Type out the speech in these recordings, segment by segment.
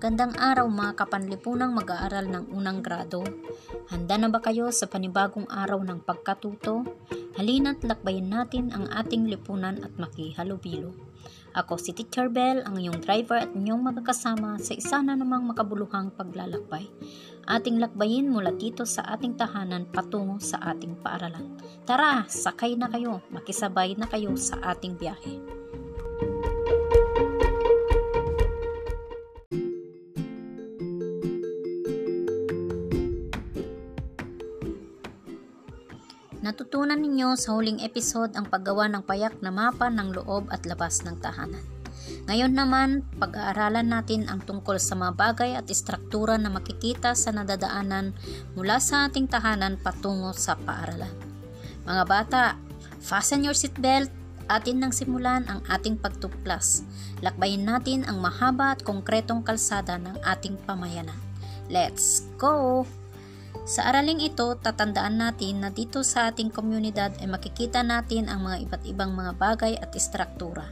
Magandang araw mga kapanlipunang mag-aaral ng unang grado. Handa na ba kayo sa panibagong araw ng pagkatuto? Halina't lakbayin natin ang ating lipunan at makihalubilo. Ako si Teacher Bell, ang iyong driver at inyong magkakasama sa isa na namang makabuluhang paglalakbay. Ating lakbayin mula dito sa ating tahanan patungo sa ating paaralan. Tara, sakay na kayo, makisabay na kayo sa ating biyahe. Natutunan ninyo sa huling episode ang paggawa ng payak na mapa ng loob at labas ng tahanan. Ngayon naman, pag-aaralan natin ang tungkol sa mga bagay at istruktura na makikita sa nadadaanan mula sa ating tahanan patungo sa paaralan. Mga bata, fasten your seatbelt atin nang simulan ang ating pagtuklas. Lakbayin natin ang mahaba at konkretong kalsada ng ating pamayanan. Let's go! Sa araling ito, tatandaan natin na dito sa ating komunidad ay makikita natin ang mga iba't ibang mga bagay at istruktura.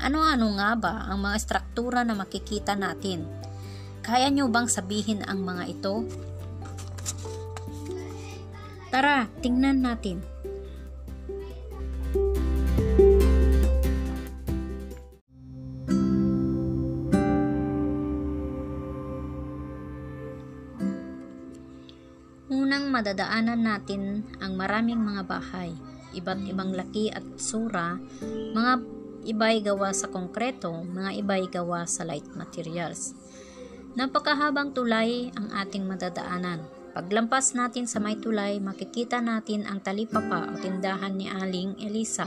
Ano-ano nga ba ang mga istruktura na makikita natin? Kaya nyo bang sabihin ang mga ito? Tara, tingnan natin. Madadaanan natin ang maraming mga bahay, iba't ibang laki at sura, mga iba'y gawa sa konkreto, mga iba'y gawa sa light materials. Napakahabang tulay ang ating madadaanan. Paglampas natin sa may tulay, makikita natin ang talipapa o tindahan ni Aling Elisa.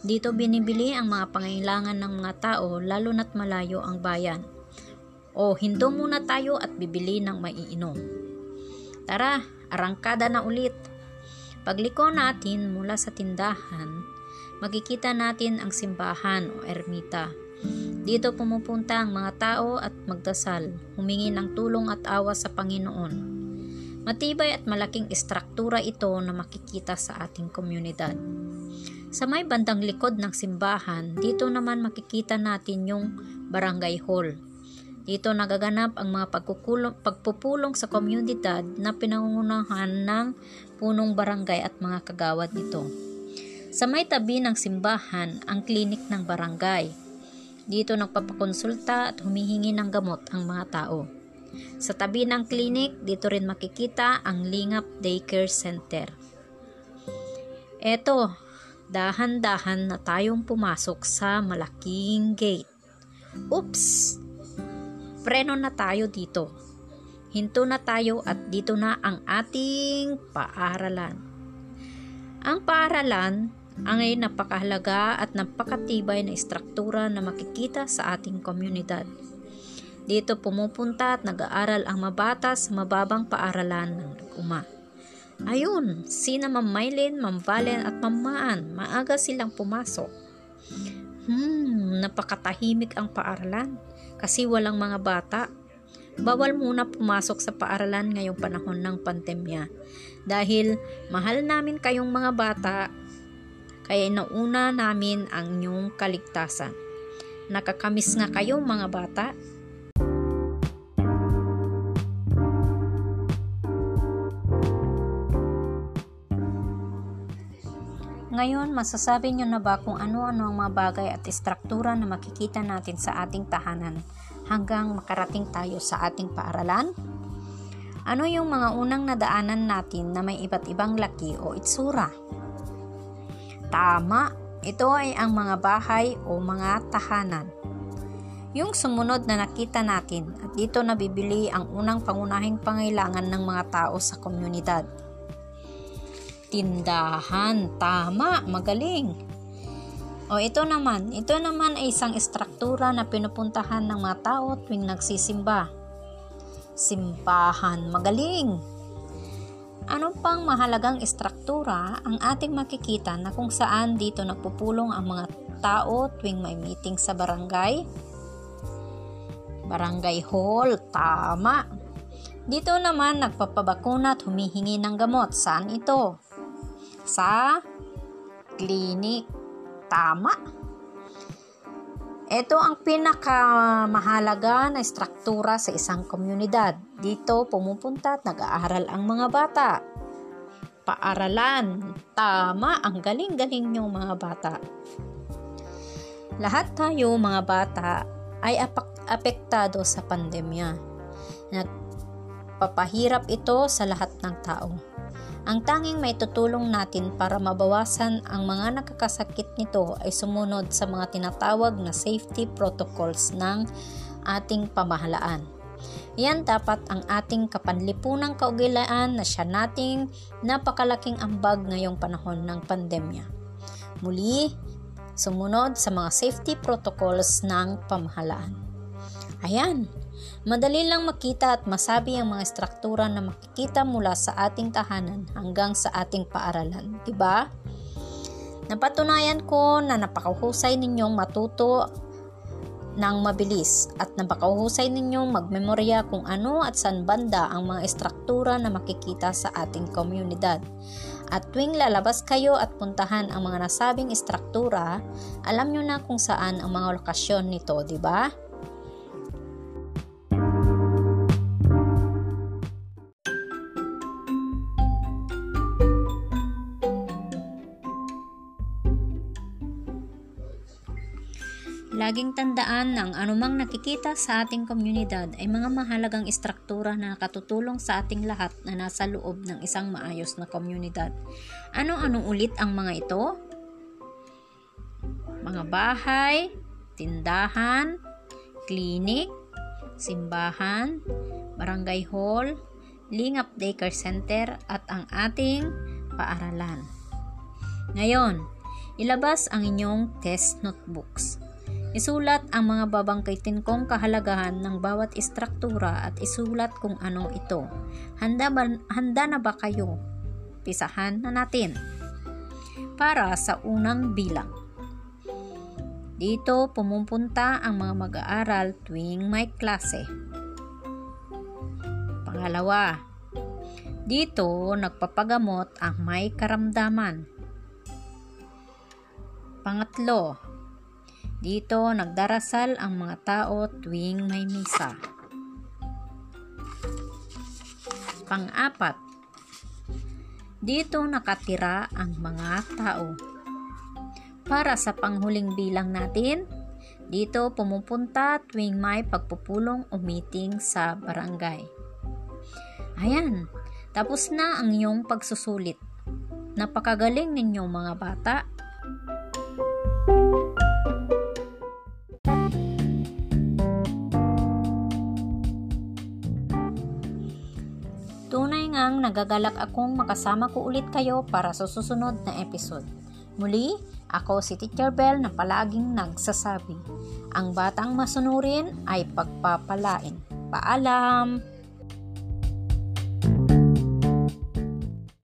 Dito binibili ang mga pangailangan ng mga tao lalo na't malayo ang bayan. O hindo muna tayo at bibili ng maiinom. Tara, arangkada na ulit. Pagliko natin mula sa tindahan, makikita natin ang simbahan o ermita. Dito pumupunta ang mga tao at magdasal, humingi ng tulong at awa sa Panginoon. Matibay at malaking istruktura ito na makikita sa ating komunidad. Sa may bandang likod ng simbahan, dito naman makikita natin yung barangay hall dito nagaganap ang mga pagpupulong sa komunidad na pinangungunahan ng punong barangay at mga kagawad nito. Sa may tabi ng simbahan, ang klinik ng barangay. Dito nagpapakonsulta at humihingi ng gamot ang mga tao. Sa tabi ng klinik, dito rin makikita ang Lingap Daycare Center. Eto, dahan-dahan na tayong pumasok sa malaking gate. Oops! Preno na tayo dito. Hinto na tayo at dito na ang ating paaralan. Ang paaralan ay napakahalaga at napakatibay na istruktura na makikita sa ating komunidad. Dito pumupunta at nag-aaral ang mabata sa mababang paaralan ng uma. Ayun, sina Ma'am Mylene, Ma'am Valen at Ma'am Maan, maaga silang pumasok. Hmm, napakatahimik ang paaralan kasi walang mga bata. Bawal muna pumasok sa paaralan ngayong panahon ng pandemya dahil mahal namin kayong mga bata kaya inauna namin ang inyong kaligtasan. Nakakamiss nga kayo mga bata. Ngayon, masasabi nyo na ba kung ano-ano ang mga bagay at istruktura na makikita natin sa ating tahanan hanggang makarating tayo sa ating paaralan? Ano yung mga unang nadaanan natin na may iba't ibang laki o itsura? Tama, ito ay ang mga bahay o mga tahanan. Yung sumunod na nakita natin at dito nabibili ang unang pangunahing pangailangan ng mga tao sa komunidad tindahan. Tama, magaling. O ito naman, ito naman ay isang istruktura na pinupuntahan ng mga tao tuwing nagsisimba. Simbahan, magaling. Ano pang mahalagang istruktura ang ating makikita na kung saan dito nagpupulong ang mga tao tuwing may meeting sa barangay? Barangay hall, tama. Dito naman nagpapabakuna at humihingi ng gamot. Saan ito? Sa klinik. Tama. Ito ang pinakamahalaga na struktura sa isang komunidad. Dito pumupunta at nag-aaral ang mga bata. Paaralan. Tama, ang galing-galing niyong mga bata. Lahat tayo mga bata ay apektado sa pandemya. Nagpapahirap ito sa lahat ng tao. Ang tanging may tutulong natin para mabawasan ang mga nakakasakit nito ay sumunod sa mga tinatawag na safety protocols ng ating pamahalaan. Yan dapat ang ating kapanlipunang kaugilaan na siya nating napakalaking ambag ngayong panahon ng pandemya. Muli, sumunod sa mga safety protocols ng pamahalaan. Ayan, Madali lang makita at masabi ang mga struktura na makikita mula sa ating tahanan hanggang sa ating paaralan, di ba? Napatunayan ko na napakahusay ninyong matuto ng mabilis at napakahusay ninyong magmemorya kung ano at saan banda ang mga struktura na makikita sa ating komunidad. At tuwing lalabas kayo at puntahan ang mga nasabing struktura, alam nyo na kung saan ang mga lokasyon nito, di ba? Laging tandaan na ang anumang nakikita sa ating komunidad ay mga mahalagang istruktura na nakatutulong sa ating lahat na nasa loob ng isang maayos na komunidad. Ano-ano ulit ang mga ito? Mga bahay, tindahan, klinik, simbahan, barangay hall, Lingap Daycare Center at ang ating paaralan. Ngayon, ilabas ang inyong test notebooks. Isulat ang mga babangkitin kong kahalagahan ng bawat istruktura at isulat kung ano ito. Handa, ba, handa na ba kayo? Pisahan na natin. Para sa unang bilang. Dito pumupunta ang mga mag-aaral tuwing may klase. Pangalawa, dito nagpapagamot ang may karamdaman. Pangatlo, dito nagdarasal ang mga tao tuwing may misa. Pang-apat, dito nakatira ang mga tao. Para sa panghuling bilang natin, dito pumupunta tuwing may pagpupulong o meeting sa barangay. Ayan, tapos na ang iyong pagsusulit. Napakagaling ninyong mga bata. Tunay ngang nagagalak akong makasama ko ulit kayo para sa susunod na episode. Muli, ako si Teacher Bell na palaging nagsasabi, ang batang masunurin ay pagpapalain. Paalam!